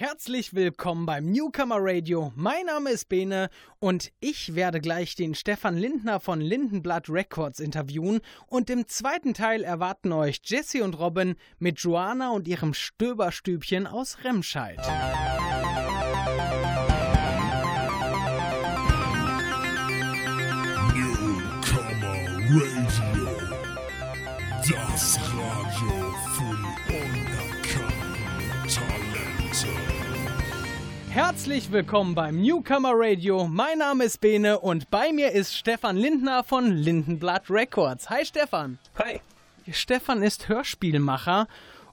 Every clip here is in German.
Herzlich willkommen beim Newcomer Radio. Mein Name ist Bene und ich werde gleich den Stefan Lindner von Lindenblatt Records interviewen. Und im zweiten Teil erwarten euch Jesse und Robin mit Joanna und ihrem Stöberstübchen aus Remscheid. Newcomer Radio. Herzlich willkommen beim Newcomer Radio. Mein Name ist Bene und bei mir ist Stefan Lindner von Lindenblatt Records. Hi Stefan. Hi. Stefan ist Hörspielmacher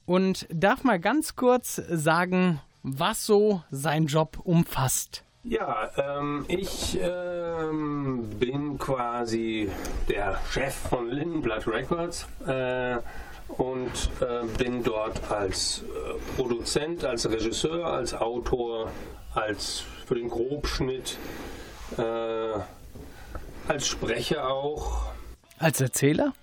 und darf mal ganz kurz sagen, was so sein Job umfasst. Ja, ähm, ich ähm, bin quasi der Chef von Lindenblatt Records äh, und äh, bin dort als äh, Produzent, als Regisseur, als Autor, als für den Grobschnitt, äh, als Sprecher auch. Als Erzähler?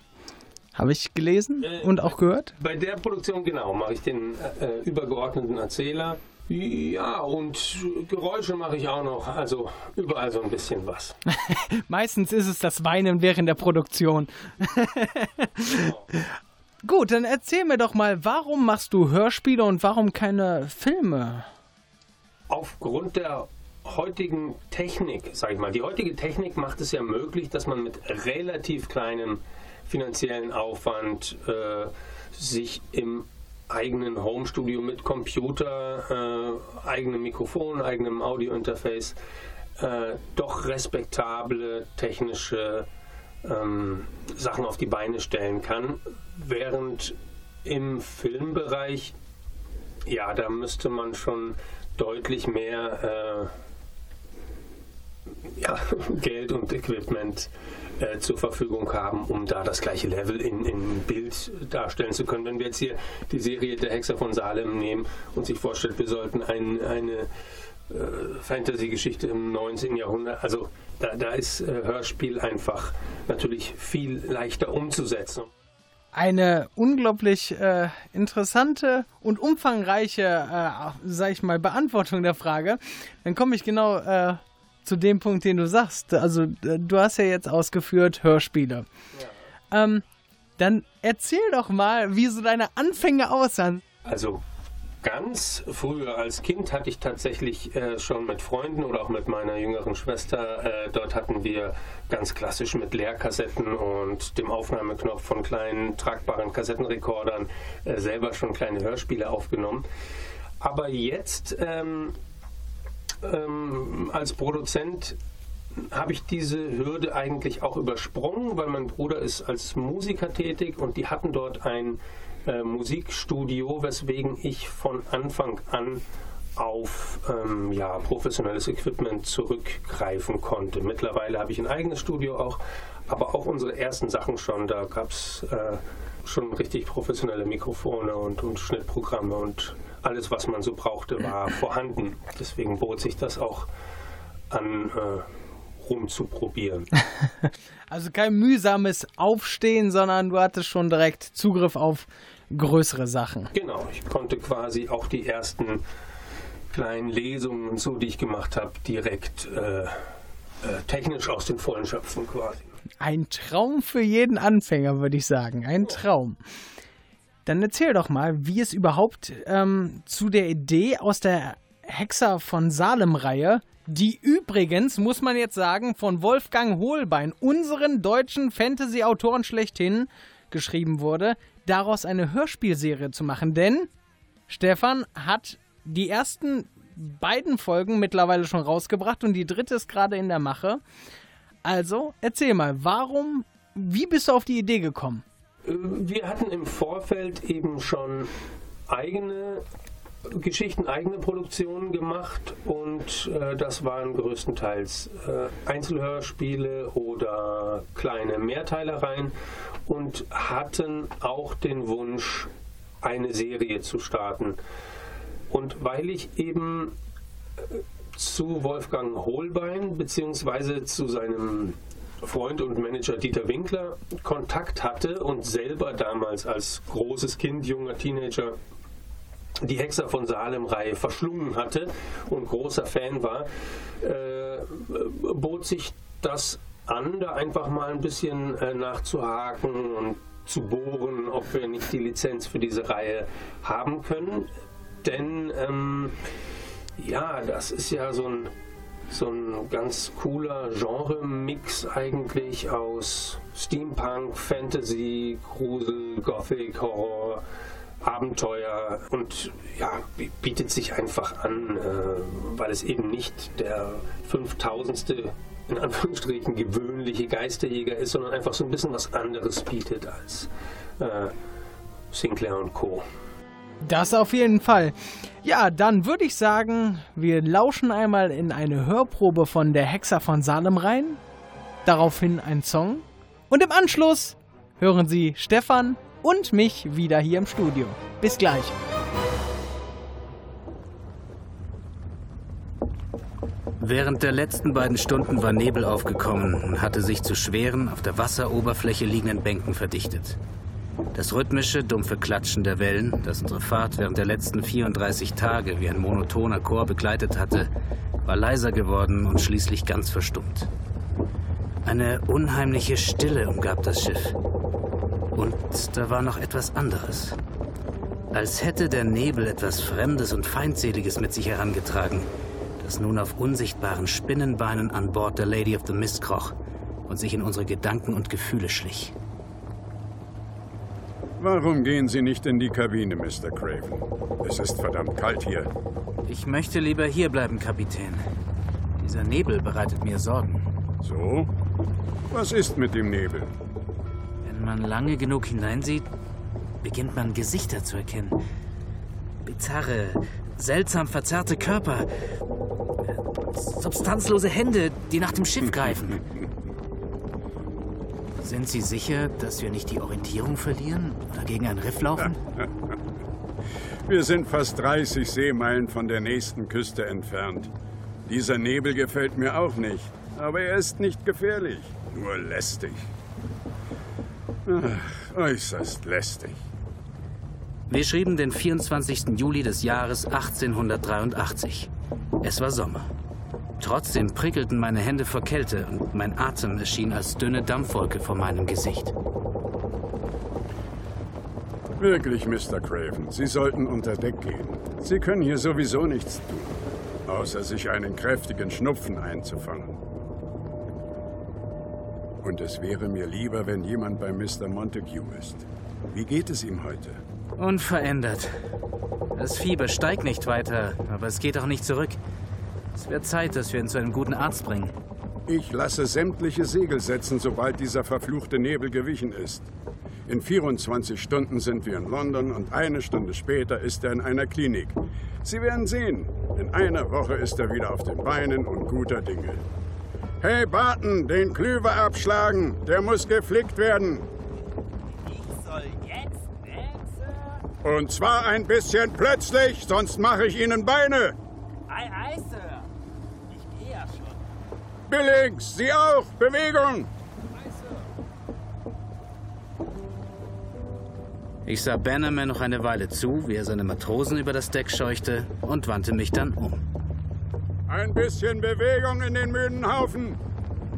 Habe ich gelesen Äh, und auch gehört? Bei der Produktion, genau, mache ich den äh, übergeordneten Erzähler. Ja, und Geräusche mache ich auch noch. Also überall so ein bisschen was. Meistens ist es das Weinen während der Produktion. Gut, dann erzähl mir doch mal, warum machst du Hörspiele und warum keine Filme? Aufgrund der heutigen Technik, sag ich mal, die heutige Technik macht es ja möglich, dass man mit relativ kleinem finanziellen Aufwand äh, sich im eigenen Homestudio mit Computer, äh, eigenem Mikrofon, eigenem Audiointerface äh, doch respektable technische ähm, Sachen auf die Beine stellen kann, während im Filmbereich, ja, da müsste man schon deutlich mehr äh, ja, Geld und Equipment äh, zur Verfügung haben, um da das gleiche Level in, in Bild darstellen zu können. Wenn wir jetzt hier die Serie Der Hexer von Salem nehmen und sich vorstellt, wir sollten ein, eine äh, Fantasy-Geschichte im 19. Jahrhundert, also da, da ist äh, Hörspiel einfach natürlich viel leichter umzusetzen. Eine unglaublich äh, interessante und umfangreiche, äh, sag ich mal, Beantwortung der Frage. Dann komme ich genau äh, zu dem Punkt, den du sagst. Also, du hast ja jetzt ausgeführt Hörspiele. Ähm, dann erzähl doch mal, wie so deine Anfänge aussahen. Also ganz früher als Kind hatte ich tatsächlich äh, schon mit Freunden oder auch mit meiner jüngeren Schwester, äh, dort hatten wir ganz klassisch mit Leerkassetten und dem Aufnahmeknopf von kleinen tragbaren Kassettenrekordern äh, selber schon kleine Hörspiele aufgenommen. Aber jetzt ähm, ähm, als Produzent habe ich diese Hürde eigentlich auch übersprungen, weil mein Bruder ist als Musiker tätig und die hatten dort ein äh, Musikstudio, weswegen ich von Anfang an auf ähm, ja, professionelles Equipment zurückgreifen konnte. Mittlerweile habe ich ein eigenes Studio auch, aber auch unsere ersten Sachen schon. Da gab es äh, schon richtig professionelle Mikrofone und, und Schnittprogramme und alles, was man so brauchte, war vorhanden. Deswegen bot sich das auch an, äh, rumzuprobieren. Also kein mühsames Aufstehen, sondern du hattest schon direkt Zugriff auf größere Sachen. Genau, ich konnte quasi auch die ersten kleinen Lesungen und so, die ich gemacht habe, direkt äh, äh, technisch aus den Vollen schöpfen quasi. Ein Traum für jeden Anfänger, würde ich sagen. Ein Traum. Dann erzähl doch mal, wie es überhaupt ähm, zu der Idee aus der Hexer von Salem-Reihe, die übrigens, muss man jetzt sagen, von Wolfgang Hohlbein, unseren deutschen Fantasy-Autoren schlechthin, geschrieben wurde, daraus eine Hörspielserie zu machen. Denn Stefan hat die ersten beiden Folgen mittlerweile schon rausgebracht und die dritte ist gerade in der Mache. Also, erzähl mal, warum, wie bist du auf die Idee gekommen? Äh, Wir hatten im Vorfeld eben schon eigene Geschichten, eigene Produktionen gemacht und äh, das waren größtenteils äh, Einzelhörspiele oder kleine Mehrteilereien und hatten auch den Wunsch, eine Serie zu starten. Und weil ich eben äh, zu Wolfgang Holbein beziehungsweise zu seinem Freund und Manager Dieter Winkler Kontakt hatte und selber damals als großes Kind, junger Teenager die Hexer von Salem-Reihe verschlungen hatte und großer Fan war, äh, bot sich das an, da einfach mal ein bisschen äh, nachzuhaken und zu bohren, ob wir nicht die Lizenz für diese Reihe haben können. Denn ähm, ja, das ist ja so ein, so ein ganz cooler Genre-Mix eigentlich aus Steampunk, Fantasy, Grusel, Gothic, Horror, Abenteuer und ja, bietet sich einfach an, äh, weil es eben nicht der 5000 in Anführungsstrichen gewöhnliche Geisterjäger ist, sondern einfach so ein bisschen was anderes bietet als äh, Sinclair und Co. Das auf jeden Fall. Ja, dann würde ich sagen, wir lauschen einmal in eine Hörprobe von der Hexer von Salem rein. Daraufhin ein Song. Und im Anschluss hören Sie Stefan und mich wieder hier im Studio. Bis gleich. Während der letzten beiden Stunden war Nebel aufgekommen und hatte sich zu schweren, auf der Wasseroberfläche liegenden Bänken verdichtet. Das rhythmische, dumpfe Klatschen der Wellen, das unsere Fahrt während der letzten 34 Tage wie ein monotoner Chor begleitet hatte, war leiser geworden und schließlich ganz verstummt. Eine unheimliche Stille umgab das Schiff. Und da war noch etwas anderes. Als hätte der Nebel etwas Fremdes und Feindseliges mit sich herangetragen, das nun auf unsichtbaren Spinnenbeinen an Bord der Lady of the Mist kroch und sich in unsere Gedanken und Gefühle schlich. Warum gehen Sie nicht in die Kabine, Mr. Craven? Es ist verdammt kalt hier. Ich möchte lieber hier bleiben, Kapitän. Dieser Nebel bereitet mir Sorgen. So? Was ist mit dem Nebel? Wenn man lange genug hineinsieht, beginnt man Gesichter zu erkennen. Bizarre, seltsam verzerrte Körper, substanzlose Hände, die nach dem Schiff greifen. Sind Sie sicher, dass wir nicht die Orientierung verlieren oder gegen ein Riff laufen? Wir sind fast 30 Seemeilen von der nächsten Küste entfernt. Dieser Nebel gefällt mir auch nicht, aber er ist nicht gefährlich, nur lästig. Ach, äußerst lästig. Wir schrieben den 24. Juli des Jahres 1883. Es war Sommer. Trotzdem prickelten meine Hände vor Kälte und mein Atem erschien als dünne Dampfwolke vor meinem Gesicht. Wirklich, Mr. Craven, Sie sollten unter Deck gehen. Sie können hier sowieso nichts tun, außer sich einen kräftigen Schnupfen einzufangen. Und es wäre mir lieber, wenn jemand bei Mr. Montague ist. Wie geht es ihm heute? Unverändert. Das Fieber steigt nicht weiter, aber es geht auch nicht zurück. Es wird Zeit, dass wir ihn zu einem guten Arzt bringen. Ich lasse sämtliche Segel setzen, sobald dieser verfluchte Nebel gewichen ist. In 24 Stunden sind wir in London und eine Stunde später ist er in einer Klinik. Sie werden sehen, in einer Woche ist er wieder auf den Beinen und guter Dinge. Hey Barton, den Klüver abschlagen, der muss geflickt werden. Ich soll jetzt, Sir? Und zwar ein bisschen plötzlich, sonst mache ich Ihnen Beine. Ei, ei, Sir. Ich gehe ja schon. Billings, Sie auch, Bewegung. Ich sah Bannerman noch eine Weile zu, wie er seine Matrosen über das Deck scheuchte und wandte mich dann um. Ein bisschen Bewegung in den müden Haufen.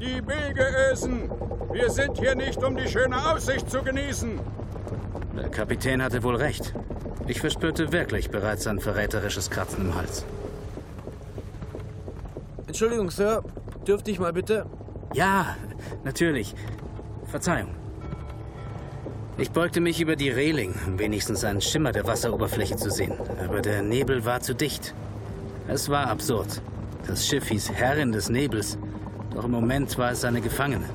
Die Wege ösen. Wir sind hier nicht, um die schöne Aussicht zu genießen. Der Kapitän hatte wohl recht. Ich verspürte wirklich bereits ein verräterisches Kratzen im Hals. Entschuldigung, Sir. Dürfte ich mal bitte? Ja, natürlich. Verzeihung. Ich beugte mich über die Reling, um wenigstens einen Schimmer der Wasseroberfläche zu sehen. Aber der Nebel war zu dicht. Es war absurd. Das Schiff hieß Herrin des Nebels, doch im Moment war es eine Gefangene.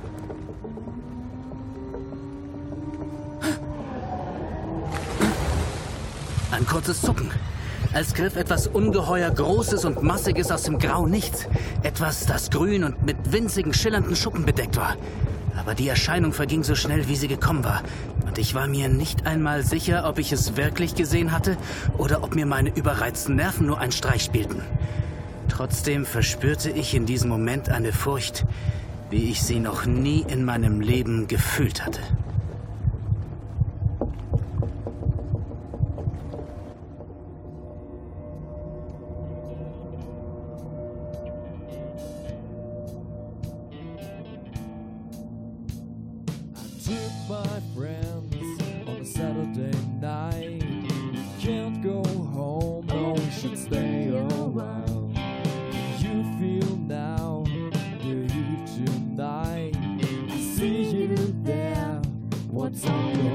Ein kurzes Zucken, als griff etwas ungeheuer Großes und Massiges aus dem Grau Nichts. Etwas, das grün und mit winzigen, schillernden Schuppen bedeckt war. Aber die Erscheinung verging so schnell, wie sie gekommen war. Und ich war mir nicht einmal sicher, ob ich es wirklich gesehen hatte oder ob mir meine überreizten Nerven nur einen Streich spielten. Trotzdem verspürte ich in diesem Moment eine Furcht, wie ich sie noch nie in meinem Leben gefühlt hatte. See you there, what's on your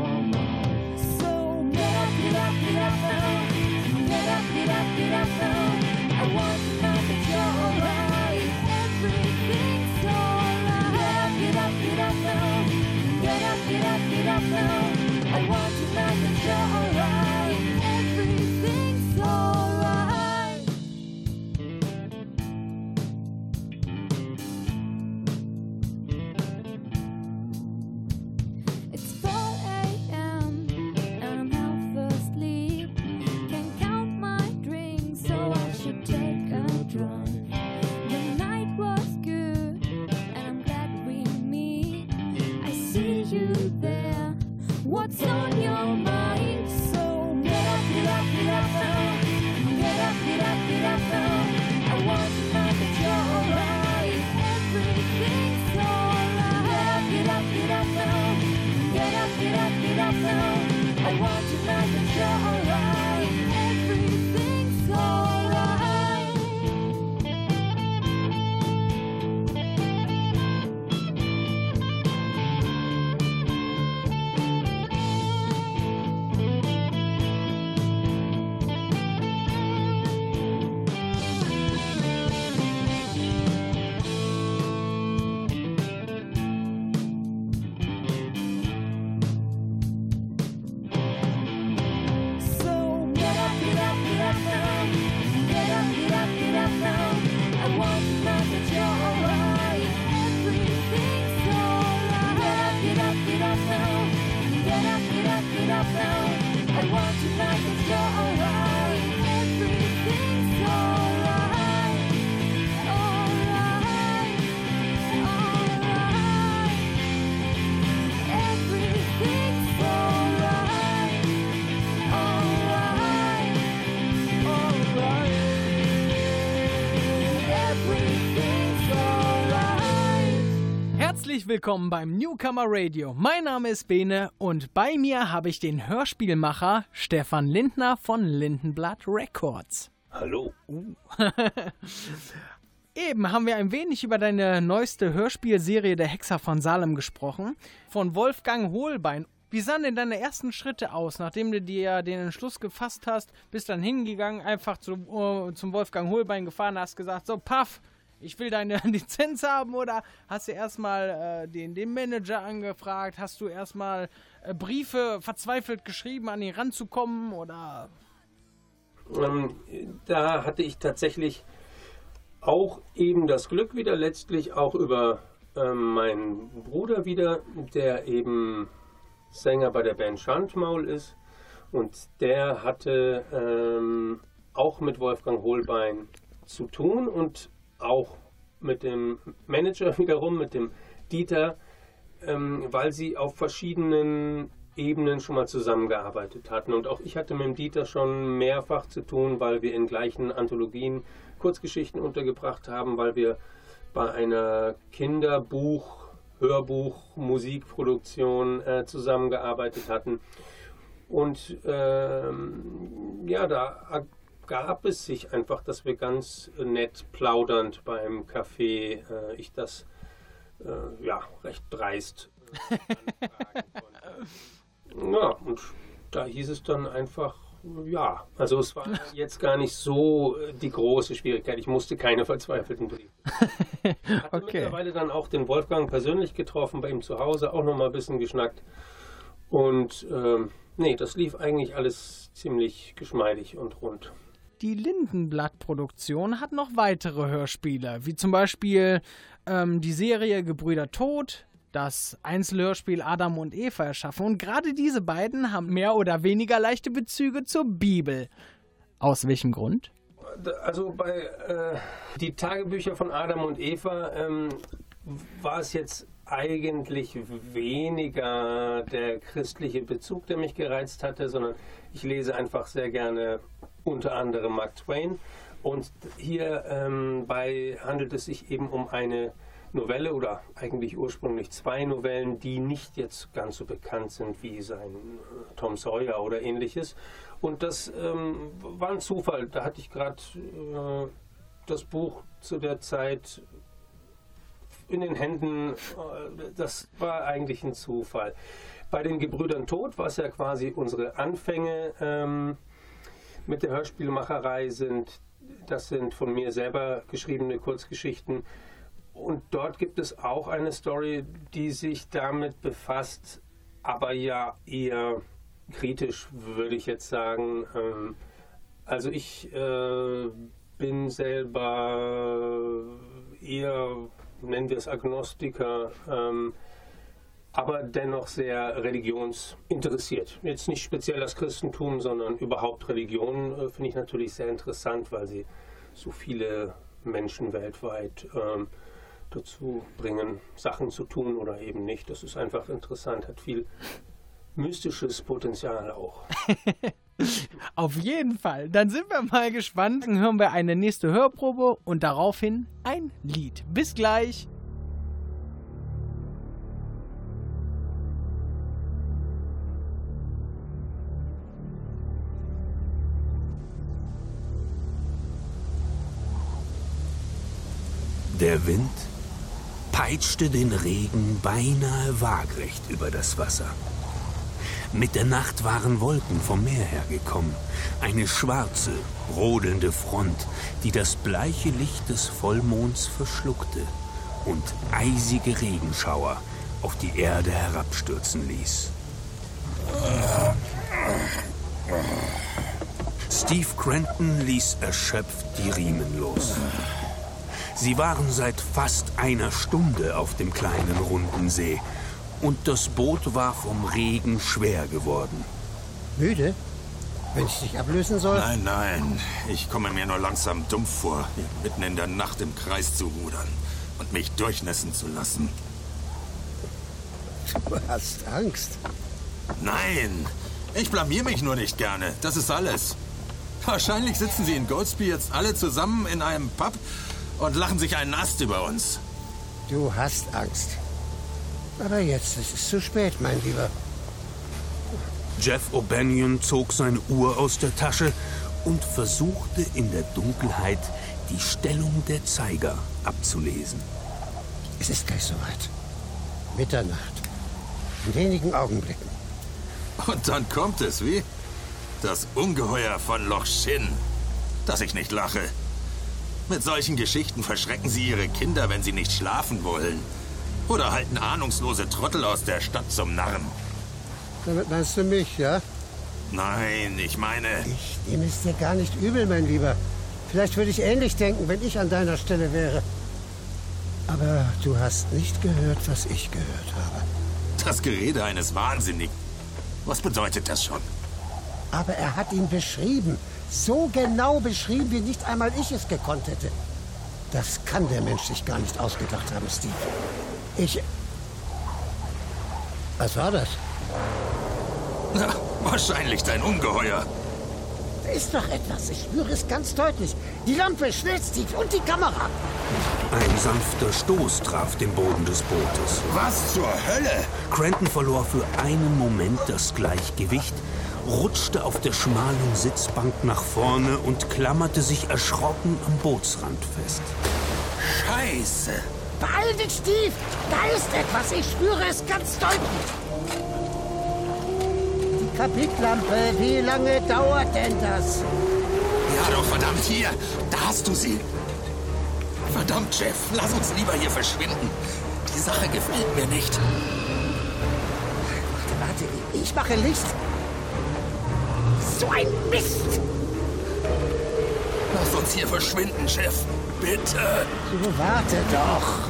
Herzlich willkommen beim Newcomer Radio. Mein Name ist Bene und bei mir habe ich den Hörspielmacher Stefan Lindner von Lindenblatt Records. Hallo. Eben haben wir ein wenig über deine neueste Hörspielserie Der Hexer von Salem gesprochen. Von Wolfgang Hohlbein. Wie sahen denn deine ersten Schritte aus, nachdem du dir den Entschluss gefasst hast, bist dann hingegangen, einfach zu, äh, zum Wolfgang Hohlbein gefahren, hast gesagt, so paff, ich will deine Lizenz haben oder hast du erstmal äh, den, den Manager angefragt, hast du erstmal äh, Briefe verzweifelt geschrieben, an ihn ranzukommen oder Ähm, da hatte ich tatsächlich auch eben das Glück wieder, letztlich auch über ähm, meinen Bruder wieder, der eben Sänger bei der Band Schandmaul ist. Und der hatte ähm, auch mit Wolfgang Hohlbein zu tun und auch mit dem Manager wiederum, mit dem Dieter, ähm, weil sie auf verschiedenen Ebenen schon mal zusammengearbeitet hatten. Und auch ich hatte mit dem Dieter schon mehrfach zu tun, weil wir in gleichen Anthologien Kurzgeschichten untergebracht haben, weil wir bei einer Kinderbuch, Hörbuch, Musikproduktion äh, zusammengearbeitet hatten. Und ähm, ja, da gab es sich einfach, dass wir ganz nett plaudernd beim Café, äh, ich das äh, ja recht dreist äh, anfragen konnte. Ja, und da hieß es dann einfach, ja, also es war jetzt gar nicht so äh, die große Schwierigkeit. Ich musste keine verzweifelten Briefe. Hatte Okay. mittlerweile dann auch den Wolfgang persönlich getroffen, bei ihm zu Hause auch noch mal ein bisschen geschnackt. Und ähm, nee, das lief eigentlich alles ziemlich geschmeidig und rund. Die Lindenblatt-Produktion hat noch weitere Hörspiele, wie zum Beispiel ähm, die Serie Gebrüder Tod, das Einzelhörspiel Adam und Eva erschaffen. Und gerade diese beiden haben mehr oder weniger leichte Bezüge zur Bibel. Aus welchem Grund? Also bei äh, die Tagebücher von Adam und Eva ähm, war es jetzt eigentlich weniger der christliche Bezug, der mich gereizt hatte, sondern ich lese einfach sehr gerne unter anderem Mark Twain. Und hier ähm, bei handelt es sich eben um eine Novelle oder eigentlich ursprünglich zwei Novellen, die nicht jetzt ganz so bekannt sind wie sein äh, Tom Sawyer oder ähnliches. Und das ähm, war ein Zufall. Da hatte ich gerade äh, das Buch zu der Zeit in den Händen. Äh, das war eigentlich ein Zufall. Bei den Gebrüdern Tod, was ja quasi unsere Anfänge ähm, mit der Hörspielmacherei sind, das sind von mir selber geschriebene Kurzgeschichten. Und dort gibt es auch eine Story, die sich damit befasst, aber ja eher kritisch, würde ich jetzt sagen. Ähm, also ich äh, bin selber eher, nennen wir es Agnostiker, ähm, aber dennoch sehr religionsinteressiert. Jetzt nicht speziell das Christentum, sondern überhaupt Religion äh, finde ich natürlich sehr interessant, weil sie so viele Menschen weltweit ähm, dazu bringen, Sachen zu tun oder eben nicht. Das ist einfach interessant, hat viel mystisches Potenzial auch. Auf jeden Fall. Dann sind wir mal gespannt. Dann hören wir eine nächste Hörprobe und daraufhin ein Lied. Bis gleich. Der Wind peitschte den Regen beinahe waagrecht über das Wasser. Mit der Nacht waren Wolken vom Meer hergekommen. Eine schwarze, brodelnde Front, die das bleiche Licht des Vollmonds verschluckte und eisige Regenschauer auf die Erde herabstürzen ließ. Steve Crenton ließ erschöpft die Riemen los. Sie waren seit fast einer Stunde auf dem kleinen runden See und das Boot war vom Regen schwer geworden. Müde? Wenn ich dich ablösen soll? Nein, nein. Ich komme mir nur langsam dumm vor, hier mitten in der Nacht im Kreis zu rudern und mich durchnässen zu lassen. Du hast Angst. Nein, ich blamier mich nur nicht gerne. Das ist alles. Wahrscheinlich sitzen sie in Goldsby jetzt alle zusammen in einem Pub und lachen sich einen Ast über uns. Du hast Angst. Aber jetzt ist es zu spät, mein Lieber. Jeff O'Banion zog seine Uhr aus der Tasche und versuchte in der Dunkelheit die Stellung der Zeiger abzulesen. Es ist gleich soweit. Mitternacht. In wenigen Augenblicken. Und dann kommt es, wie? Das Ungeheuer von Loch Shin. Dass ich nicht lache. Mit solchen Geschichten verschrecken sie ihre Kinder, wenn sie nicht schlafen wollen. Oder halten ahnungslose Trottel aus der Stadt zum Narren. Damit meinst du mich, ja? Nein, ich meine... Ich nehme es dir gar nicht übel, mein Lieber. Vielleicht würde ich ähnlich denken, wenn ich an deiner Stelle wäre. Aber du hast nicht gehört, was ich gehört habe. Das Gerede eines Wahnsinnigen. Was bedeutet das schon? Aber er hat ihn beschrieben. So genau beschrieben, wie nicht einmal ich es gekonnt hätte. Das kann der Mensch sich gar nicht ausgedacht haben, Steve. Ich. Was war das? Na, wahrscheinlich dein Ungeheuer. Da ist doch etwas. Ich spüre es ganz deutlich. Die Lampe, schnell, Steve, und die Kamera. Ein sanfter Stoß traf den Boden des Bootes. Was zur Hölle? Cranton verlor für einen Moment das Gleichgewicht, rutschte auf der schmalen Sitzbank nach vorne und klammerte sich erschrocken am Bootsrand fest. Scheiße. Beeil dich, Steve! Da ist etwas. Ich spüre es ganz deutlich. Die Kapitlampe. Wie lange dauert denn das? Ja, doch, verdammt, hier. Da hast du sie. Verdammt, Jeff, lass uns lieber hier verschwinden. Die Sache gefällt mir nicht. Warte, warte. Ich mache Licht. So ein Mist! Lass uns hier verschwinden, Chef. Bitte. Du warte doch.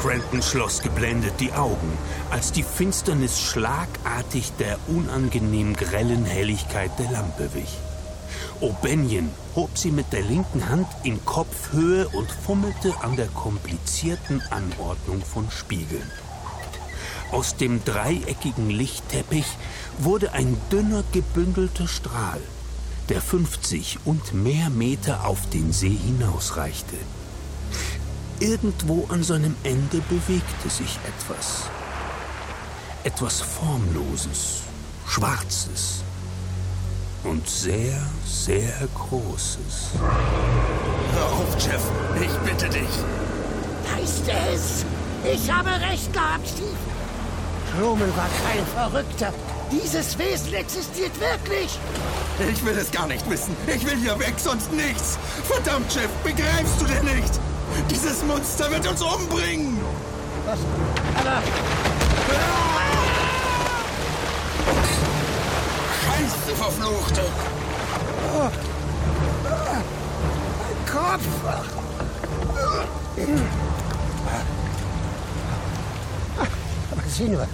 Cranton schloss geblendet die Augen, als die Finsternis schlagartig der unangenehm grellen Helligkeit der Lampe wich. O'Banion hob sie mit der linken Hand in Kopfhöhe und fummelte an der komplizierten Anordnung von Spiegeln. Aus dem dreieckigen Lichtteppich wurde ein dünner gebündelter Strahl, der 50 und mehr Meter auf den See hinausreichte. irgendwo an seinem Ende bewegte sich etwas. Etwas Formloses, Schwarzes und sehr, sehr Großes. Hör auf, Jeff. Ich bitte dich. Heißt es? Ich habe recht gehabt, Steve. Kromel war kein Verrückter. Dieses Wesen existiert wirklich. Ich will es gar nicht wissen. Ich will hier weg, sonst nichts. Verdammt, Jeff, begreifst du denn nicht? Dieses Monster wird uns umbringen. Was? Aber Scheiße, Verfluchte. Oh. Mein Kopf. Aber sieh nur,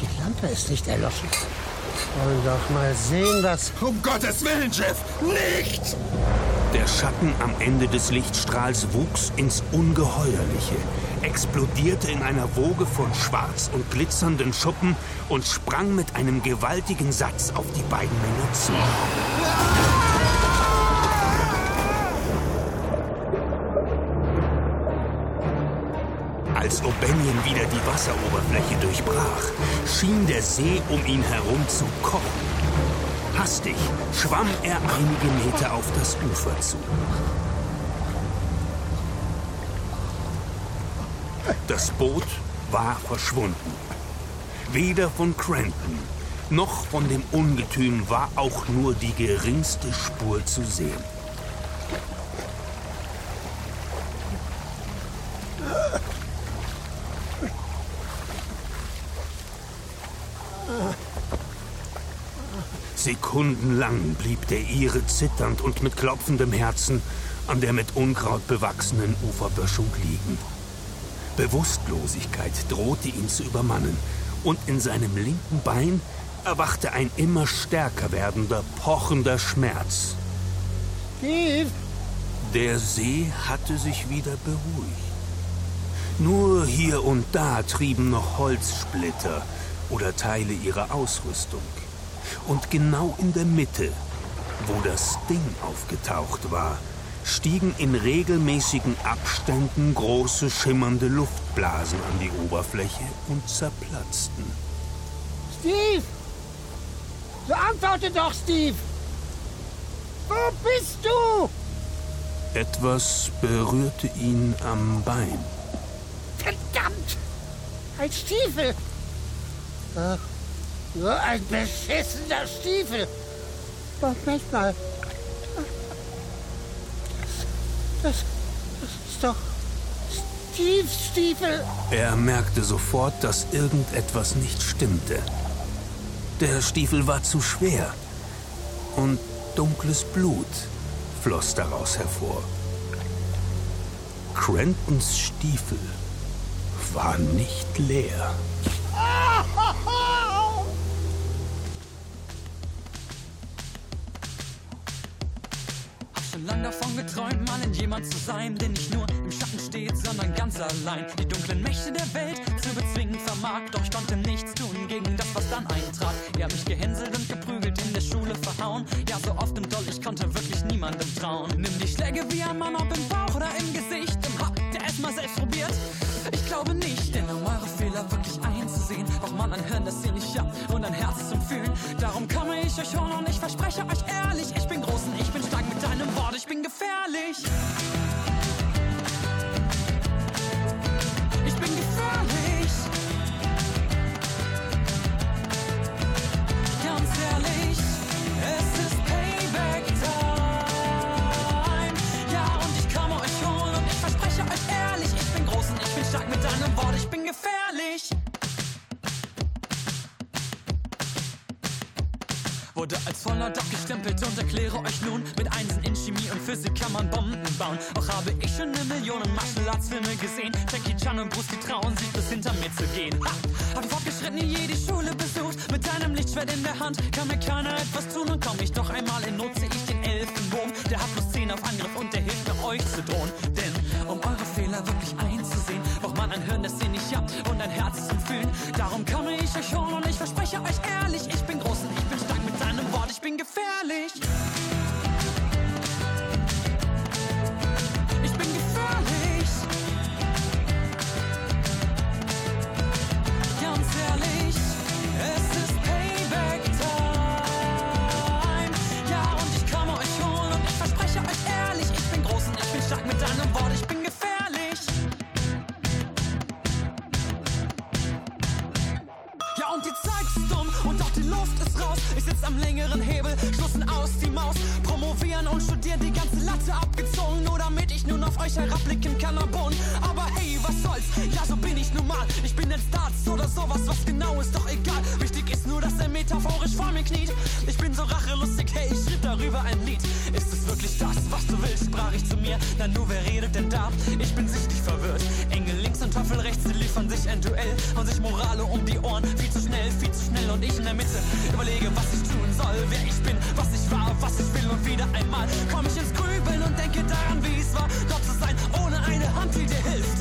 die Lampe ist nicht erloschen. Wollen doch mal sehen, was... Um Gottes Willen, Jeff, nicht! Der Schatten am Ende des Lichtstrahls wuchs ins Ungeheuerliche, explodierte in einer Woge von schwarz und glitzernden Schuppen und sprang mit einem gewaltigen Satz auf die beiden Männer zu. Als O'Banion wieder die Wasseroberfläche durchbrach, schien der See um ihn herum zu kochen. Hastig schwamm er einige Meter auf das Ufer zu. Das Boot war verschwunden. Weder von Cranton noch von dem Ungetüm war auch nur die geringste Spur zu sehen. Sekundenlang blieb der Ire zitternd und mit klopfendem Herzen an der mit Unkraut bewachsenen Uferböschung liegen. Bewusstlosigkeit drohte ihn zu übermannen, und in seinem linken Bein erwachte ein immer stärker werdender, pochender Schmerz. Steve! Der See hatte sich wieder beruhigt. Nur hier und da trieben noch Holzsplitter oder Teile ihrer Ausrüstung. Und genau in der Mitte, wo das Ding aufgetaucht war, stiegen in regelmäßigen Abständen große schimmernde Luftblasen an die Oberfläche und zerplatzten. Steve! So antworte doch, Steve! Wo bist du? Etwas berührte ihn am Bein. Verdammt! Ein Stiefel! Ach, nur ein beschissener Stiefel! Moment mal. Das, das, ist doch Steves Stiefel. Er merkte sofort, dass irgendetwas nicht stimmte. Der Stiefel war zu schwer und dunkles Blut floss daraus hervor. Crentons Stiefel war nicht leer. Davon geträumt, mal in jemand zu sein, der nicht nur im Schatten steht, sondern ganz allein. Die dunklen Mächte der Welt zu bezwingen vermag, doch ich konnte nichts tun gegen das, was dann eintrat. Ihr habt mich gehänselt und geprügelt, in der Schule verhauen. Ja, so oft und doll, ich konnte wirklich niemandem trauen. Nimm die Schläge wie ein Mann, ob im Bauch oder im Gesicht. Im Hack, der es mal selbst probiert. Ich glaube nicht, denn um eure Fehler wirklich einzusehen, braucht man ein Hirn, das ihr nicht habt und ein Herz zum Fühlen. Darum komme ich euch hören und ich verspreche euch ehrlich, ich bin groß und ich bin deinem Wort, ich bin gefährlich. Ich bin gefährlich. Ganz ehrlich, es ist Payback Time. Ja, und ich komme euch holen und ich verspreche euch ehrlich, ich bin groß und ich bin stark mit deinem Wort, ich bin gefährlich. Wurde als Vollnerd abgestempelt und erkläre euch nun, bauen. Auch habe ich schon eine Million Martial Arts Filme gesehen. Jackie Chan und Bruce, die trauen sich bis hinter mir zu gehen. Ha! Hab fortgeschrittene Jedi-Schule besucht, mit einem Lichtschwert in der Hand. Kann mir keiner etwas tun und komm ich doch einmal in Not, seh ich den Elfenwurm. Der hat plus 10 auf Angriff und der hilft mir euch zu drohen. Denn um eure Fehler wirklich einzusehen, braucht man ein Hirn, das ihr nicht habt und ein Herz zum Fühlen. Darum komme ich euch holen und Hauen sich Morale um die Ohren. Viel zu schnell, viel zu schnell. Und ich in der Mitte überlege, was ich tun soll. Wer ich bin, was ich war, was ich will. Und wieder einmal komm ich ins Grübeln und denke daran, wie es war, dort zu sein, ohne eine Hand, die dir hilft.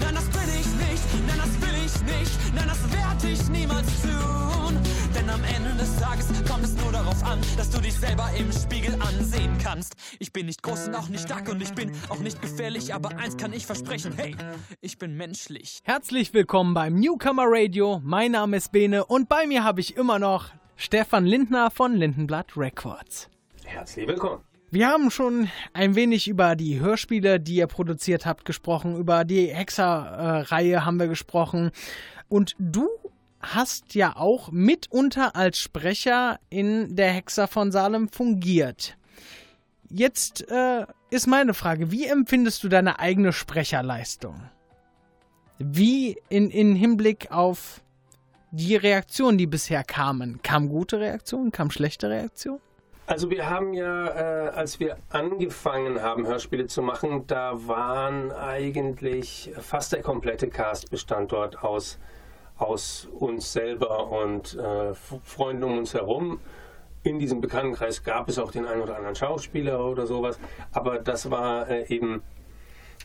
Nein, das bin ich nicht, nein, das will ich nicht, nein, das werd ich niemals tun. Denn am Ende des Tages kommt es nur darauf an, dass du dich selber im Spiegel ansehen kannst. Ich bin nicht groß und auch nicht stark und ich bin auch nicht gefährlich, aber eins kann ich versprechen, hey, ich bin menschlich. Herzlich willkommen beim Newcomer Radio. Mein Name ist Bene und bei mir habe ich immer noch Stefan Lindner von Lindenblatt Records. Herzlich willkommen. Wir haben schon ein wenig über die Hörspiele, die ihr produziert habt, gesprochen. Über die Hexer-Reihe haben wir gesprochen. Und du hast ja auch mitunter als Sprecher in der Hexer von Salem fungiert. Jetzt äh, ist meine Frage, wie empfindest du deine eigene Sprecherleistung? Wie in, in Hinblick auf die Reaktionen, die bisher kamen? Kamen gute Reaktionen, kamen schlechte Reaktionen? Also wir haben ja, äh, als wir angefangen haben, Hörspiele zu machen, da waren eigentlich fast der komplette Cast bestand dort aus, aus uns selber und äh, Freunden um uns herum. In diesem Bekanntenkreis gab es auch den einen oder anderen Schauspieler oder sowas, aber das war äh, eben,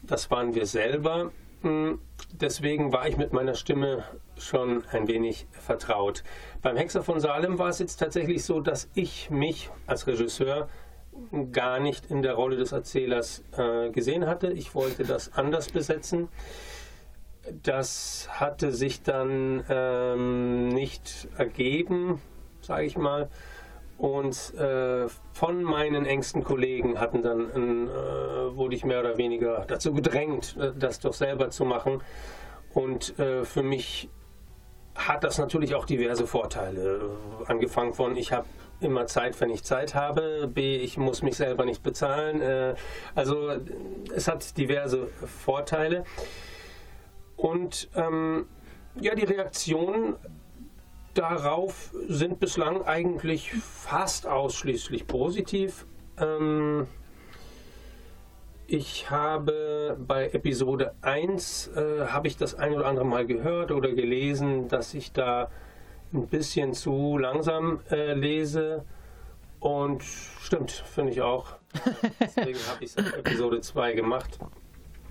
das waren wir selber. Hm, Deswegen war ich mit meiner Stimme schon ein wenig vertraut. Beim Hexer von Salem war es jetzt tatsächlich so, dass ich mich als Regisseur gar nicht in der Rolle des Erzählers äh, gesehen hatte. Ich wollte das anders besetzen. Das hatte sich dann ähm, nicht ergeben, sage ich mal. Und äh, von meinen engsten Kollegen hatten dann, äh, wurde ich mehr oder weniger dazu gedrängt, äh, das doch selber zu machen. Und äh, für mich hat das natürlich auch diverse Vorteile. Angefangen von, ich habe immer Zeit, wenn ich Zeit habe. B, ich muss mich selber nicht bezahlen. Äh, also es hat diverse Vorteile. Und ähm, ja, die Reaktionen darauf sind bislang eigentlich fast ausschließlich positiv. Ähm, ich habe bei Episode 1 äh, habe ich das ein oder andere Mal gehört oder gelesen, dass ich da ein bisschen zu langsam äh, lese. Und stimmt, finde ich auch. Deswegen habe ich es Episode 2 gemacht.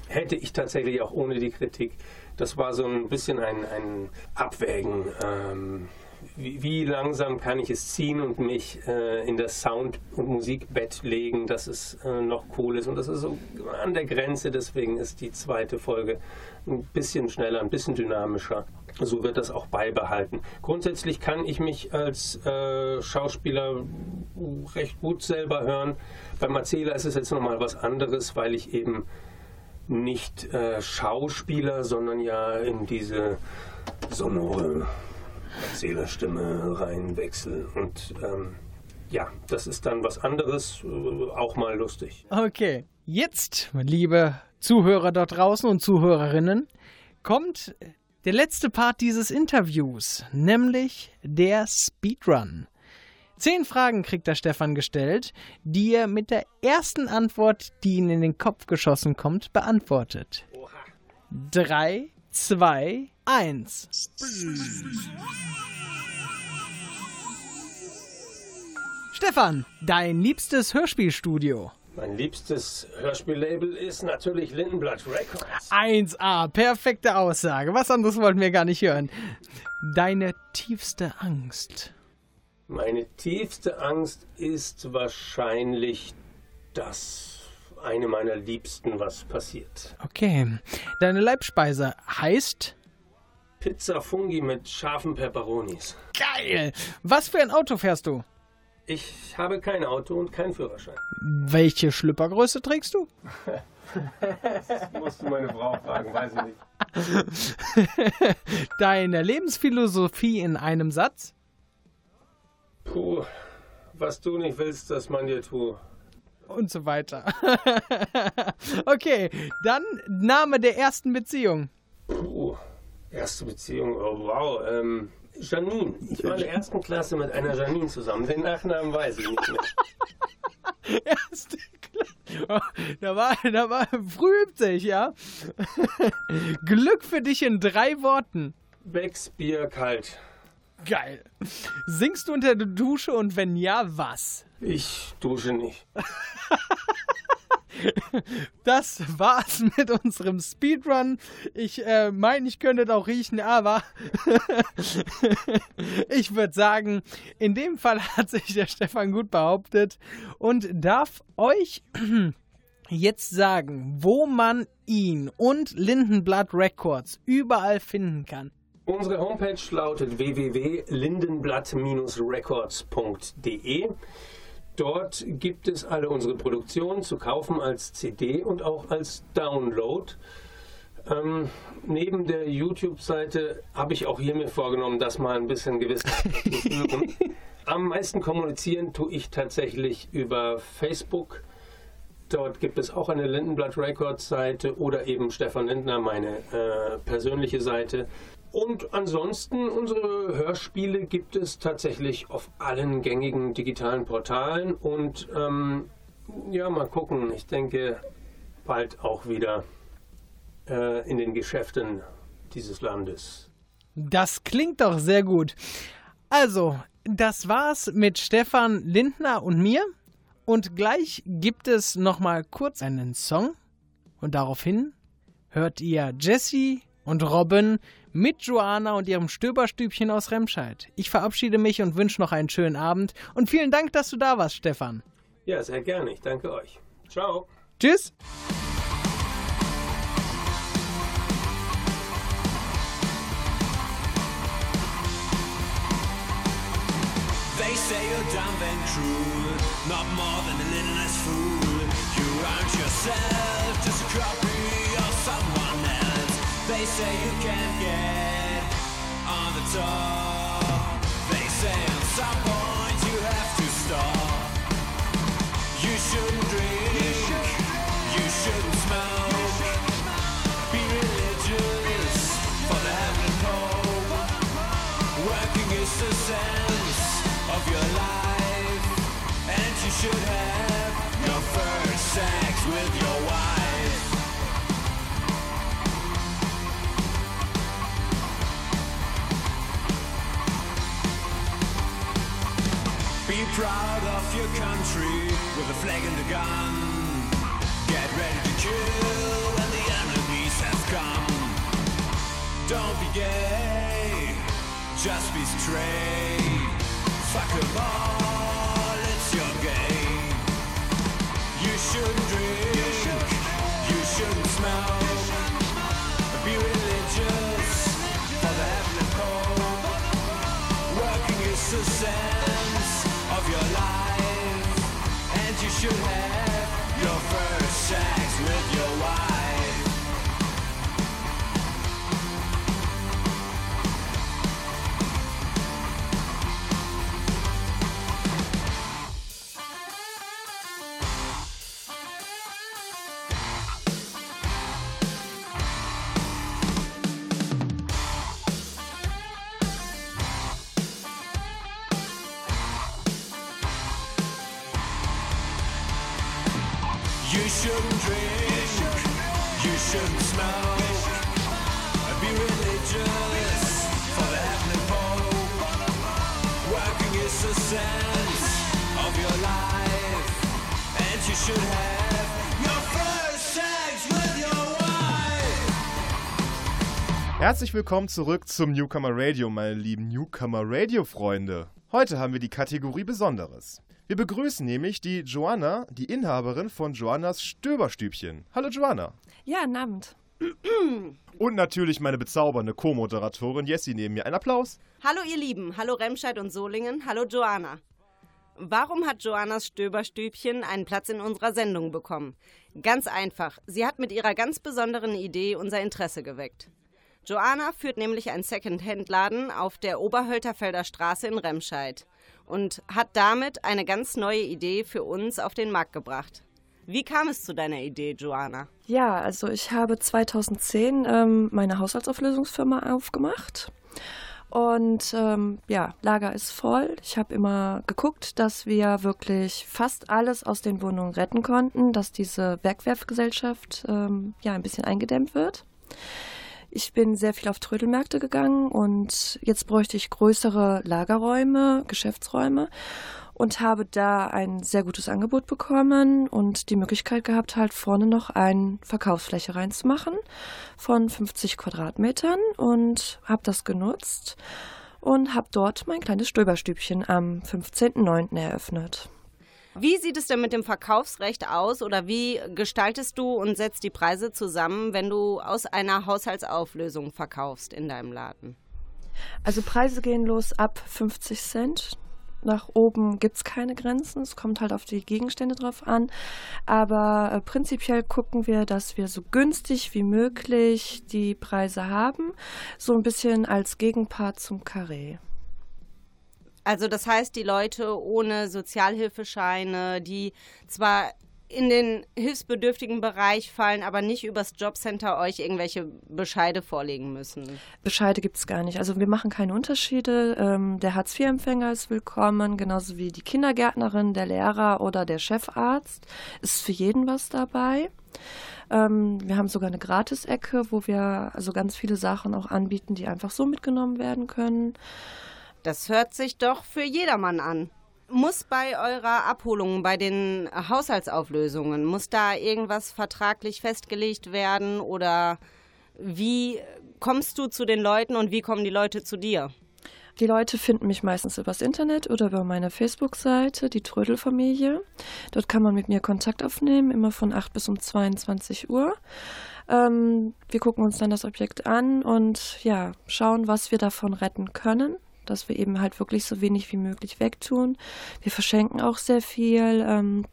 Hätte ich tatsächlich auch ohne die Kritik. Das war so ein bisschen ein, ein Abwägen. Ähm, wie, wie, langsam kann ich es ziehen und mich äh, in das Sound- und Musikbett legen, dass es äh, noch cool ist. Und das ist so an der Grenze, deswegen ist die zweite Folge ein bisschen schneller, ein bisschen dynamischer. So wird das auch beibehalten. Grundsätzlich kann ich mich als äh, Schauspieler recht gut selber hören. Beim Erzähler ist es jetzt nochmal was anderes, weil ich eben nicht äh, Schauspieler, sondern ja in diese sonore Erzählerstimme reinwechsel. Und ähm, ja, das ist dann was anderes, äh, auch mal lustig. Okay, jetzt, liebe Zuhörer dort draußen und Zuhörerinnen, kommt der letzte Part dieses Interviews, nämlich der Speedrun. Zehn Fragen kriegt der Stefan gestellt, die er mit der ersten Antwort, die ihm in den Kopf geschossen kommt, beantwortet. Oha. Drei, zwei, eins. Stefan, dein liebstes Hörspielstudio. Mein liebstes Hörspiellabel ist natürlich Lindenblatt Records. 1A, perfekte Aussage. Was anderes wollten wir gar nicht hören. Deine tiefste Angst. Meine tiefste Angst ist wahrscheinlich das eine meiner Liebsten, was passiert. Okay. Deine Leibspeise heißt? Pizza Fungi mit scharfen Peperonis. Geil! Was für ein Auto fährst du? Ich habe kein Auto und keinen Führerschein. Welche Schlüppergröße trägst du? das musst du meine Frau fragen, weiß ich nicht. Deine Lebensphilosophie in einem Satz? Puh, was du nicht willst, dass man dir tut. und so weiter. okay, dann Name der ersten Beziehung. Puh, erste Beziehung, oh wow. Ähm, Janine. Ich war in der ersten Klasse mit einer Janine zusammen. Den Nachnamen weiß ich nicht mehr. Erste Klasse. Oh, da war, da war früh übt sich, ja. Glück für dich in drei Worten. Becks Bier kalt. Geil. Singst du unter der Dusche und wenn ja, was? Ich dusche nicht. Das war's mit unserem Speedrun. Ich äh, meine, ich könnte auch riechen, aber ich würde sagen, in dem Fall hat sich der Stefan gut behauptet und darf euch jetzt sagen, wo man ihn und Lindenblatt Records überall finden kann. Unsere Homepage lautet www.lindenblatt-records.de. Dort gibt es alle unsere Produktionen zu kaufen als CD und auch als Download. Ähm, neben der YouTube-Seite habe ich auch hier mir vorgenommen, das mal ein bisschen Gewissheit zu führen. Am meisten kommunizieren tue ich tatsächlich über Facebook. Dort gibt es auch eine Lindenblatt Records Seite oder eben Stefan Lindner, meine äh, persönliche Seite. Und ansonsten, unsere Hörspiele gibt es tatsächlich auf allen gängigen digitalen Portalen. Und ähm, ja, mal gucken. Ich denke, bald auch wieder äh, in den Geschäften dieses Landes. Das klingt doch sehr gut. Also, das war's mit Stefan Lindner und mir. Und gleich gibt es nochmal kurz einen Song. Und daraufhin hört ihr Jesse und Robin mit Joanna und ihrem Stöberstübchen aus Remscheid. Ich verabschiede mich und wünsche noch einen schönen Abend. Und vielen Dank, dass du da warst, Stefan. Ja, sehr gerne. Ich danke euch. Ciao. Tschüss. They say you're dumb and cruel, not more than a little less fool. You aren't yourself, They say you can't get on the top. They say at some point you have to stop. You shouldn't drink, you shouldn't smoke. Be religious for the heaven hope. Working is the sense of your life, and you should have proud of your country with a flag and a gun. Get ready to kill when the enemies have come. Don't be gay, just be straight. Fuck 'em all, it's your game. You shouldn't drink, you shouldn't smoke. Your life, and you should have You shouldn't drink, you shouldn't smoke. Be religious for the heavenly hope. Working is the sense of your life, and you should have your first sex with your. Herzlich willkommen zurück zum Newcomer Radio, meine lieben Newcomer Radio-Freunde. Heute haben wir die Kategorie Besonderes. Wir begrüßen nämlich die Joanna, die Inhaberin von Joannas Stöberstübchen. Hallo Joanna. Ja, guten Abend. Und natürlich meine bezaubernde Co-Moderatorin Jessie neben mir. Ein Applaus. Hallo ihr Lieben, hallo Remscheid und Solingen, hallo Joanna. Warum hat Joannas Stöberstübchen einen Platz in unserer Sendung bekommen? Ganz einfach, sie hat mit ihrer ganz besonderen Idee unser Interesse geweckt. Joanna führt nämlich einen Second-Hand-Laden auf der Oberhölterfelder Straße in Remscheid und hat damit eine ganz neue Idee für uns auf den Markt gebracht. Wie kam es zu deiner Idee, Joanna? Ja, also ich habe 2010 ähm, meine Haushaltsauflösungsfirma aufgemacht. Und ähm, ja, Lager ist voll. Ich habe immer geguckt, dass wir wirklich fast alles aus den Wohnungen retten konnten, dass diese Werkwerfgesellschaft ähm, ja ein bisschen eingedämmt wird. Ich bin sehr viel auf Trödelmärkte gegangen und jetzt bräuchte ich größere Lagerräume, Geschäftsräume und habe da ein sehr gutes Angebot bekommen und die Möglichkeit gehabt, halt vorne noch eine Verkaufsfläche reinzumachen von 50 Quadratmetern und habe das genutzt und habe dort mein kleines Stöberstübchen am 15.09. eröffnet. Wie sieht es denn mit dem Verkaufsrecht aus oder wie gestaltest du und setzt die Preise zusammen, wenn du aus einer Haushaltsauflösung verkaufst in deinem Laden? Also Preise gehen los ab 50 Cent. Nach oben gibt es keine Grenzen. Es kommt halt auf die Gegenstände drauf an. Aber äh, prinzipiell gucken wir, dass wir so günstig wie möglich die Preise haben. So ein bisschen als Gegenpart zum Carré. Also das heißt, die Leute ohne Sozialhilfescheine, die zwar in den hilfsbedürftigen Bereich fallen, aber nicht übers Jobcenter euch irgendwelche Bescheide vorlegen müssen. Bescheide gibt es gar nicht. Also wir machen keine Unterschiede. Ähm, der Hartz-IV-Empfänger ist willkommen, genauso wie die Kindergärtnerin, der Lehrer oder der Chefarzt. Ist für jeden was dabei. Ähm, wir haben sogar eine Gratis-Ecke, wo wir also ganz viele Sachen auch anbieten, die einfach so mitgenommen werden können. Das hört sich doch für jedermann an. Muss bei eurer Abholung, bei den Haushaltsauflösungen, muss da irgendwas vertraglich festgelegt werden oder wie kommst du zu den Leuten und wie kommen die Leute zu dir? Die Leute finden mich meistens übers Internet oder über meine Facebook-Seite, die Trödelfamilie. Dort kann man mit mir Kontakt aufnehmen, immer von 8 bis um 22 Uhr. Ähm, wir gucken uns dann das Objekt an und ja, schauen, was wir davon retten können dass wir eben halt wirklich so wenig wie möglich wegtun. Wir verschenken auch sehr viel. Ähm,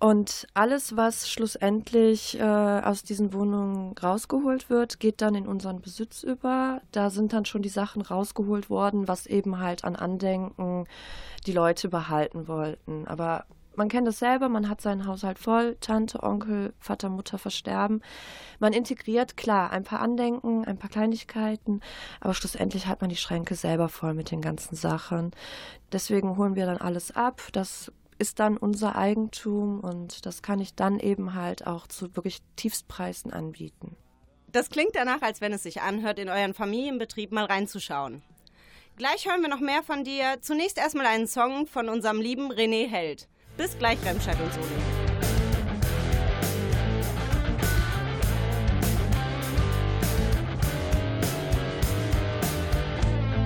und alles, was schlussendlich äh, aus diesen Wohnungen rausgeholt wird, geht dann in unseren Besitz über. Da sind dann schon die Sachen rausgeholt worden, was eben halt an Andenken die Leute behalten wollten. Aber man kennt es selber, man hat seinen Haushalt voll, Tante, Onkel, Vater, Mutter versterben. Man integriert, klar, ein paar Andenken, ein paar Kleinigkeiten, aber schlussendlich hat man die Schränke selber voll mit den ganzen Sachen. Deswegen holen wir dann alles ab. Das ist dann unser Eigentum und das kann ich dann eben halt auch zu wirklich Tiefstpreisen anbieten. Das klingt danach, als wenn es sich anhört, in euren Familienbetrieb mal reinzuschauen. Gleich hören wir noch mehr von dir. Zunächst erstmal einen Song von unserem lieben René Held. Bis gleich, und Solingen.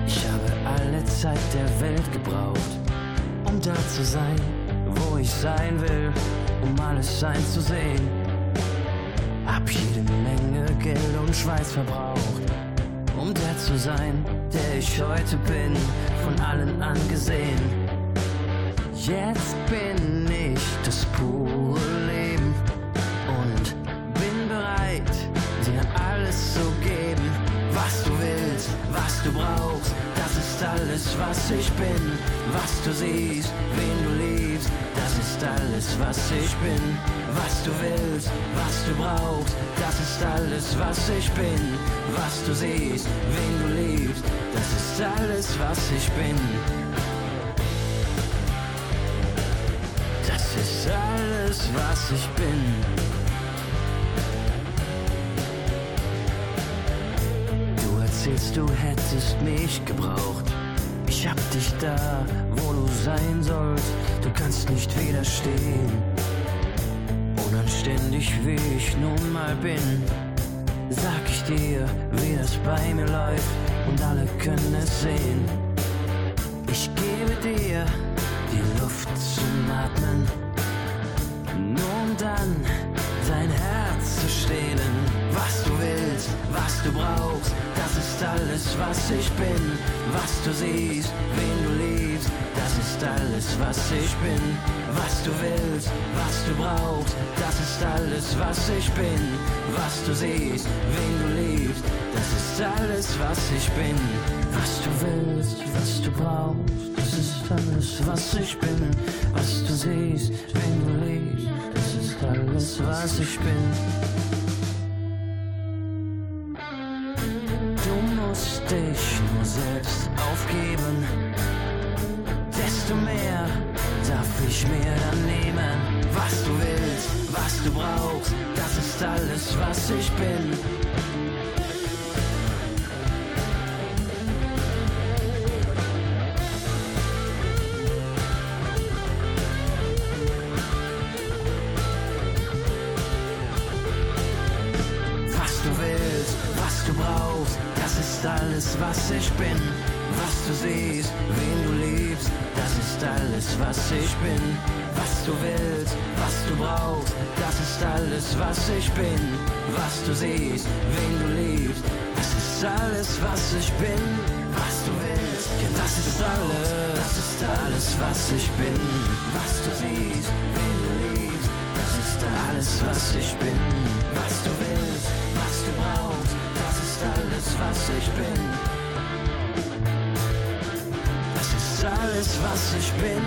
Ich habe alle Zeit der Welt gebraucht, um da zu sein, wo ich sein will, um alles einzusehen. Hab jede Menge Geld und Schweiß verbraucht, um der zu sein, der ich heute bin, von allen angesehen. Jetzt bin ich das pure Leben und bin bereit, dir alles zu geben, was du willst, was du brauchst. Das ist alles, was ich bin, was du siehst, wen du liebst. Das ist alles, was ich bin, was du willst, was du brauchst. Das ist alles, was ich bin, was du siehst, wen du liebst. Das ist alles, was ich bin. Alles, was ich bin. Du erzählst, du hättest mich gebraucht. Ich hab dich da, wo du sein sollst. Du kannst nicht widerstehen. Unanständig wie ich nun mal bin, sag ich dir, wie das bei mir läuft. Und alle können es sehen. Ich gebe dir die Luft zum Atmen. Dann dein Herz zu stehlen. Was du willst, was du brauchst, das ist alles, was ich bin. Was du siehst, wen du liebst, das ist alles, was ich bin. was du willst, was du brauchst, das ist alles, was ich bin. Was du siehst, wen du liebst, das ist alles, was ich bin. Was du willst, was du brauchst, das ist alles, was ich bin. Was du siehst, wen du alles, was ich bin. Du musst dich nur selbst aufgeben. Desto mehr darf ich mir dann nehmen. Was du willst, was du brauchst, das ist alles, was ich bin. Ich bin. Was du siehst, wen du liebst, das ist alles, was ich bin. Was du willst, was du brauchst, das ist alles, was ich bin. Was du siehst, wen du liebst, das ist alles, was ich bin. Was du willst, ja, das ist alles, das ist alles, was ich bin. Was du siehst, wen du liebst, das ist alles, was ich bin. Was du willst, was du brauchst, das ist alles, was ich bin. Alles, was ich bin.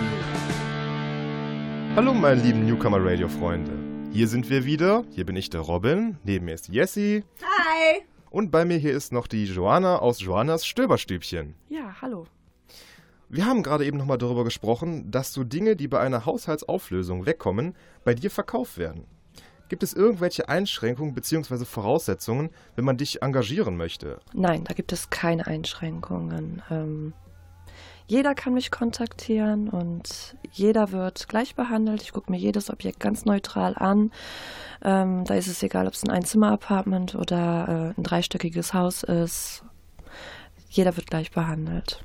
Hallo, meine lieben Newcomer Radio-Freunde. Hier sind wir wieder. Hier bin ich der Robin. Neben mir ist Jessie. Hi! Und bei mir hier ist noch die Joanna aus Joannas Stöberstübchen. Ja, hallo. Wir haben gerade eben nochmal darüber gesprochen, dass so Dinge, die bei einer Haushaltsauflösung wegkommen, bei dir verkauft werden. Gibt es irgendwelche Einschränkungen bzw. Voraussetzungen, wenn man dich engagieren möchte? Nein, da gibt es keine Einschränkungen. Ähm, jeder kann mich kontaktieren und jeder wird gleich behandelt. Ich gucke mir jedes Objekt ganz neutral an. Ähm, da ist es egal, ob es ein Einzimmer-Apartment oder äh, ein dreistöckiges Haus ist. Jeder wird gleich behandelt.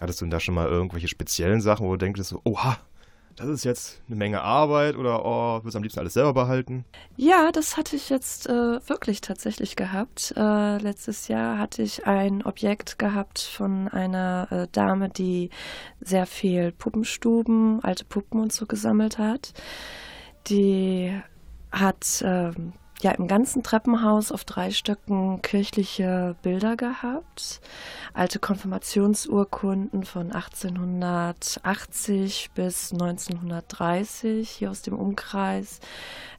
Hattest du denn da schon mal irgendwelche speziellen Sachen, wo du denkst, so, oha, das ist jetzt eine Menge Arbeit oder oh, willst du am liebsten alles selber behalten? Ja, das hatte ich jetzt äh, wirklich tatsächlich gehabt. Äh, letztes Jahr hatte ich ein Objekt gehabt von einer äh, Dame, die sehr viel Puppenstuben, alte Puppen und so gesammelt hat. Die hat ähm, ja im ganzen Treppenhaus auf drei Stöcken kirchliche Bilder gehabt, alte Konfirmationsurkunden von 1880 bis 1930 hier aus dem Umkreis.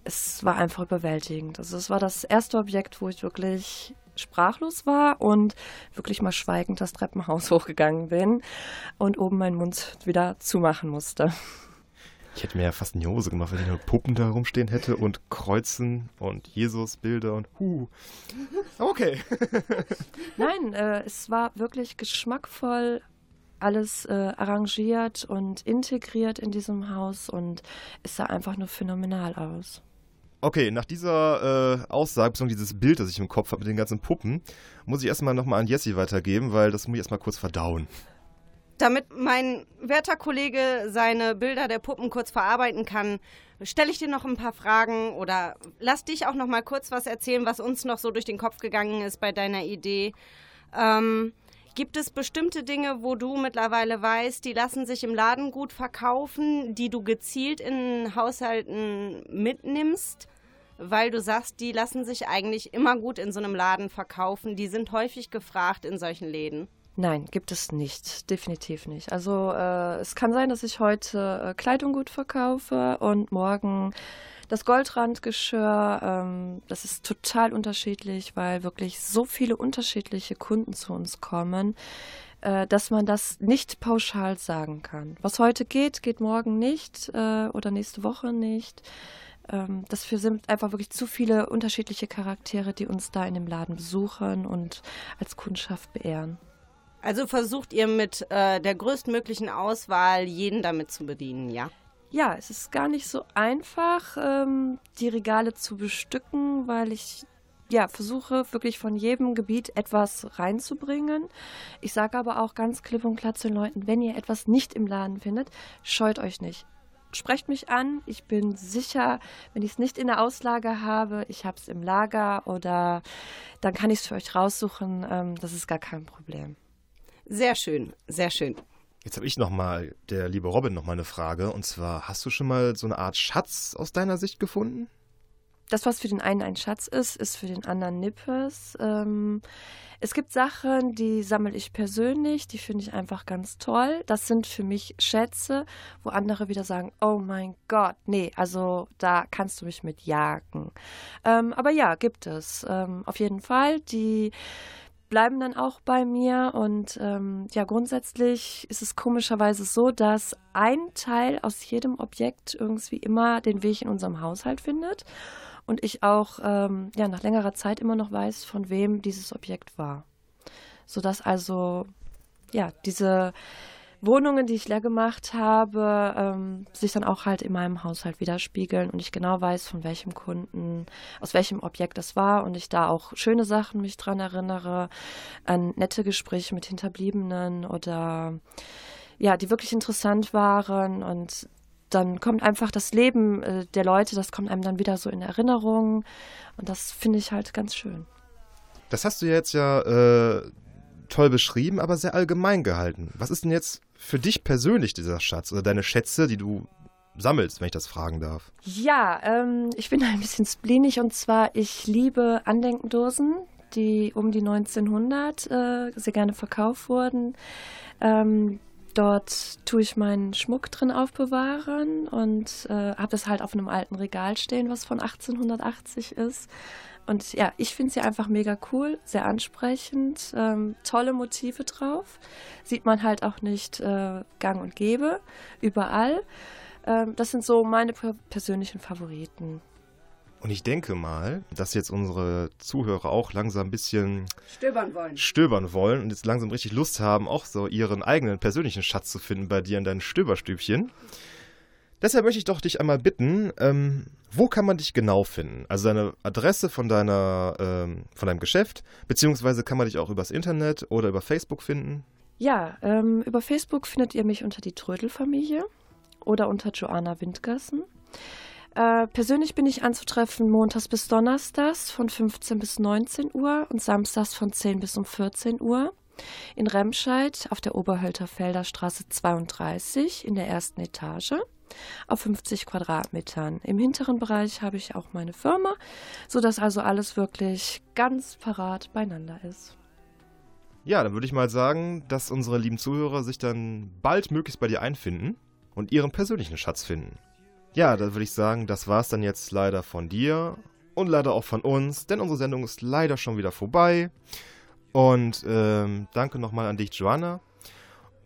Es war einfach überwältigend. Also es war das erste Objekt, wo ich wirklich sprachlos war und wirklich mal schweigend das Treppenhaus hochgegangen bin und oben meinen Mund wieder zumachen musste. Ich hätte mir ja fast in die Hose gemacht, wenn ich nur Puppen da rumstehen hätte und Kreuzen und Jesusbilder und huh. Okay. Nein, äh, es war wirklich geschmackvoll alles äh, arrangiert und integriert in diesem Haus und es sah einfach nur phänomenal aus. Okay, nach dieser äh, Aussage, beziehungsweise dieses Bild, das ich im Kopf habe mit den ganzen Puppen, muss ich erstmal nochmal an Jessie weitergeben, weil das muss ich erstmal kurz verdauen. Damit mein werter Kollege seine Bilder der Puppen kurz verarbeiten kann, stelle ich dir noch ein paar Fragen oder lass dich auch noch mal kurz was erzählen, was uns noch so durch den Kopf gegangen ist bei deiner Idee. Ähm, gibt es bestimmte Dinge, wo du mittlerweile weißt, die lassen sich im Laden gut verkaufen, die du gezielt in Haushalten mitnimmst? Weil du sagst, die lassen sich eigentlich immer gut in so einem Laden verkaufen. Die sind häufig gefragt in solchen Läden. Nein, gibt es nicht. Definitiv nicht. Also äh, es kann sein, dass ich heute äh, Kleidung gut verkaufe und morgen das Goldrandgeschirr. Ähm, das ist total unterschiedlich, weil wirklich so viele unterschiedliche Kunden zu uns kommen, äh, dass man das nicht pauschal sagen kann. Was heute geht, geht morgen nicht äh, oder nächste Woche nicht. Ähm, dafür sind einfach wirklich zu viele unterschiedliche Charaktere, die uns da in dem Laden besuchen und als Kundschaft beehren. Also versucht ihr mit äh, der größtmöglichen Auswahl jeden damit zu bedienen, ja? Ja, es ist gar nicht so einfach, ähm, die Regale zu bestücken, weil ich ja versuche wirklich von jedem Gebiet etwas reinzubringen. Ich sage aber auch ganz klipp und klar zu den Leuten, wenn ihr etwas nicht im Laden findet, scheut euch nicht. Sprecht mich an. Ich bin sicher, wenn ich es nicht in der Auslage habe, ich habe es im Lager oder dann kann ich es für euch raussuchen. Ähm, das ist gar kein Problem. Sehr schön, sehr schön. Jetzt habe ich nochmal, der liebe Robin, nochmal eine Frage. Und zwar, hast du schon mal so eine Art Schatz aus deiner Sicht gefunden? Das, was für den einen ein Schatz ist, ist für den anderen Nippes. Ähm, es gibt Sachen, die sammle ich persönlich, die finde ich einfach ganz toll. Das sind für mich Schätze, wo andere wieder sagen, oh mein Gott, nee, also da kannst du mich mit jagen. Ähm, aber ja, gibt es. Ähm, auf jeden Fall. Die bleiben dann auch bei mir und ähm, ja, grundsätzlich ist es komischerweise so, dass ein Teil aus jedem Objekt irgendwie immer den Weg in unserem Haushalt findet und ich auch ähm, ja, nach längerer Zeit immer noch weiß, von wem dieses Objekt war. Sodass also ja, diese Wohnungen, die ich leer gemacht habe, ähm, sich dann auch halt in meinem Haushalt widerspiegeln und ich genau weiß, von welchem Kunden, aus welchem Objekt das war und ich da auch schöne Sachen mich dran erinnere, an nette Gespräche mit Hinterbliebenen oder ja, die wirklich interessant waren und dann kommt einfach das Leben äh, der Leute, das kommt einem dann wieder so in Erinnerung und das finde ich halt ganz schön. Das hast du jetzt ja äh, toll beschrieben, aber sehr allgemein gehalten. Was ist denn jetzt für dich persönlich dieser Schatz oder deine Schätze, die du sammelst, wenn ich das fragen darf? Ja, ähm, ich bin ein bisschen spleenig und zwar, ich liebe Andenkendosen, die um die 1900 äh, sehr gerne verkauft wurden. Ähm, Dort tue ich meinen Schmuck drin aufbewahren und äh, habe das halt auf einem alten Regal stehen, was von 1880 ist. Und ja, ich finde sie einfach mega cool, sehr ansprechend, ähm, tolle Motive drauf. Sieht man halt auch nicht äh, gang und gäbe, überall. Ähm, das sind so meine persönlichen Favoriten. Und ich denke mal, dass jetzt unsere Zuhörer auch langsam ein bisschen stöbern wollen. Stöbern wollen und jetzt langsam richtig Lust haben, auch so ihren eigenen persönlichen Schatz zu finden bei dir in deinen Stöberstübchen. Deshalb möchte ich doch dich einmal bitten, ähm, wo kann man dich genau finden? Also deine Adresse von deiner, ähm, von deinem Geschäft, beziehungsweise kann man dich auch übers Internet oder über Facebook finden? Ja, ähm, über Facebook findet ihr mich unter die Trödelfamilie oder unter Joanna Windgassen. Äh, persönlich bin ich anzutreffen montags bis donnerstags von 15 bis 19 Uhr und samstags von 10 bis um 14 Uhr. In Remscheid auf der Oberhölter Felder Straße 32 in der ersten Etage auf 50 Quadratmetern. Im hinteren Bereich habe ich auch meine Firma, sodass also alles wirklich ganz parat beieinander ist. Ja, dann würde ich mal sagen, dass unsere lieben Zuhörer sich dann bald möglichst bei dir einfinden und ihren persönlichen Schatz finden. Ja, dann würde ich sagen, das war es dann jetzt leider von dir und leider auch von uns, denn unsere Sendung ist leider schon wieder vorbei. Und ähm, danke nochmal an dich, Joanna.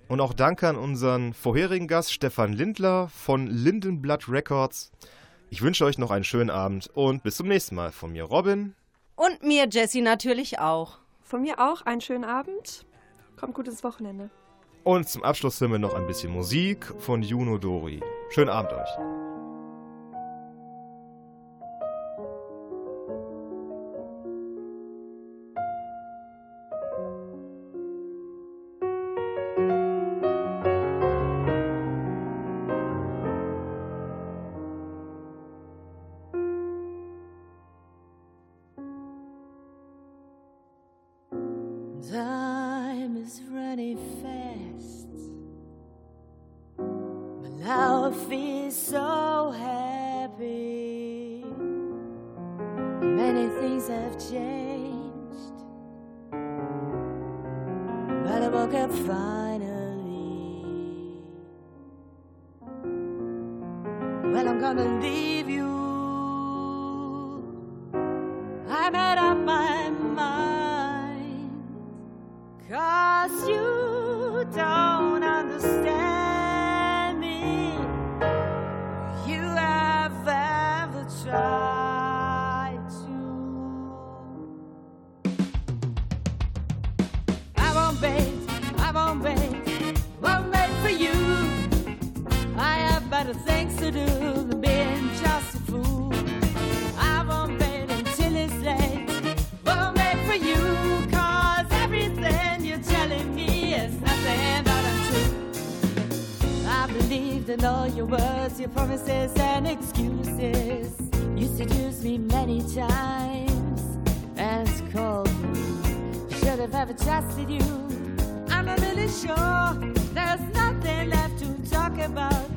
Und auch danke an unseren vorherigen Gast Stefan Lindler von Lindenblatt Records. Ich wünsche euch noch einen schönen Abend und bis zum nächsten Mal. Von mir Robin. Und mir Jessie natürlich auch. Von mir auch einen schönen Abend. Kommt gutes Wochenende. Und zum Abschluss hören wir noch ein bisschen Musik von Juno Dori. Schönen Abend euch. Seduced me many times and it's cold. Should have ever trusted you. I'm not really sure there's nothing nothing left to talk about.